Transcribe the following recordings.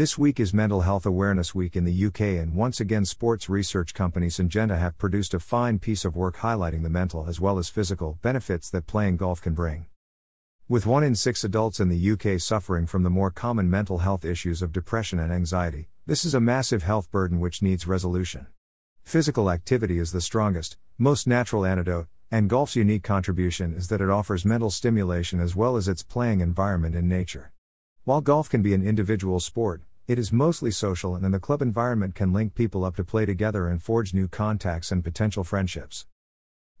This week is Mental Health Awareness Week in the UK, and once again, sports research company Syngenta have produced a fine piece of work highlighting the mental as well as physical benefits that playing golf can bring. With one in six adults in the UK suffering from the more common mental health issues of depression and anxiety, this is a massive health burden which needs resolution. Physical activity is the strongest, most natural antidote, and golf's unique contribution is that it offers mental stimulation as well as its playing environment in nature. While golf can be an individual sport, it is mostly social and in the club environment can link people up to play together and forge new contacts and potential friendships.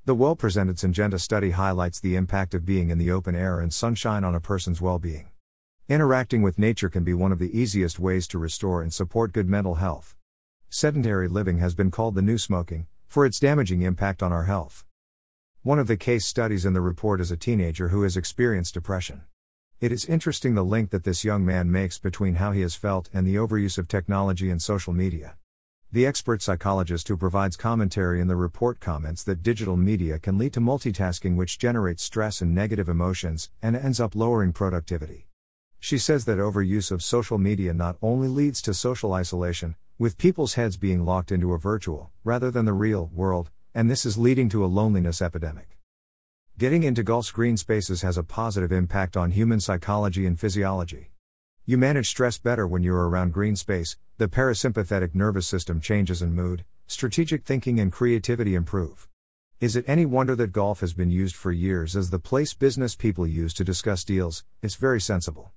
The well presented Syngenta study highlights the impact of being in the open air and sunshine on a person's well being. Interacting with nature can be one of the easiest ways to restore and support good mental health. Sedentary living has been called the new smoking, for its damaging impact on our health. One of the case studies in the report is a teenager who has experienced depression. It is interesting the link that this young man makes between how he has felt and the overuse of technology and social media. The expert psychologist who provides commentary in the report comments that digital media can lead to multitasking, which generates stress and negative emotions, and ends up lowering productivity. She says that overuse of social media not only leads to social isolation, with people's heads being locked into a virtual, rather than the real, world, and this is leading to a loneliness epidemic. Getting into golf's green spaces has a positive impact on human psychology and physiology. You manage stress better when you're around green space, the parasympathetic nervous system changes and mood, strategic thinking and creativity improve. Is it any wonder that golf has been used for years as the place business people use to discuss deals? It's very sensible.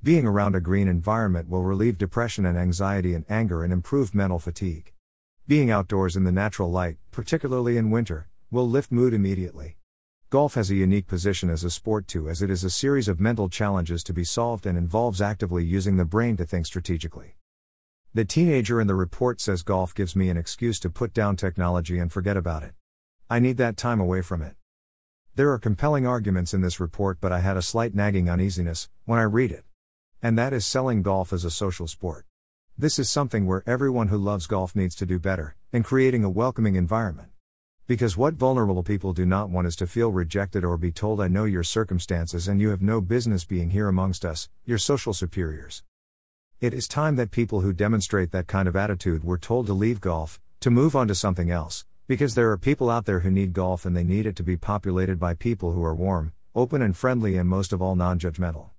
Being around a green environment will relieve depression and anxiety and anger and improve mental fatigue. Being outdoors in the natural light, particularly in winter, will lift mood immediately. Golf has a unique position as a sport too, as it is a series of mental challenges to be solved and involves actively using the brain to think strategically. The teenager in the report says golf gives me an excuse to put down technology and forget about it. I need that time away from it. There are compelling arguments in this report, but I had a slight nagging uneasiness when I read it. And that is selling golf as a social sport. This is something where everyone who loves golf needs to do better, in creating a welcoming environment. Because what vulnerable people do not want is to feel rejected or be told, I know your circumstances and you have no business being here amongst us, your social superiors. It is time that people who demonstrate that kind of attitude were told to leave golf, to move on to something else, because there are people out there who need golf and they need it to be populated by people who are warm, open, and friendly, and most of all non judgmental.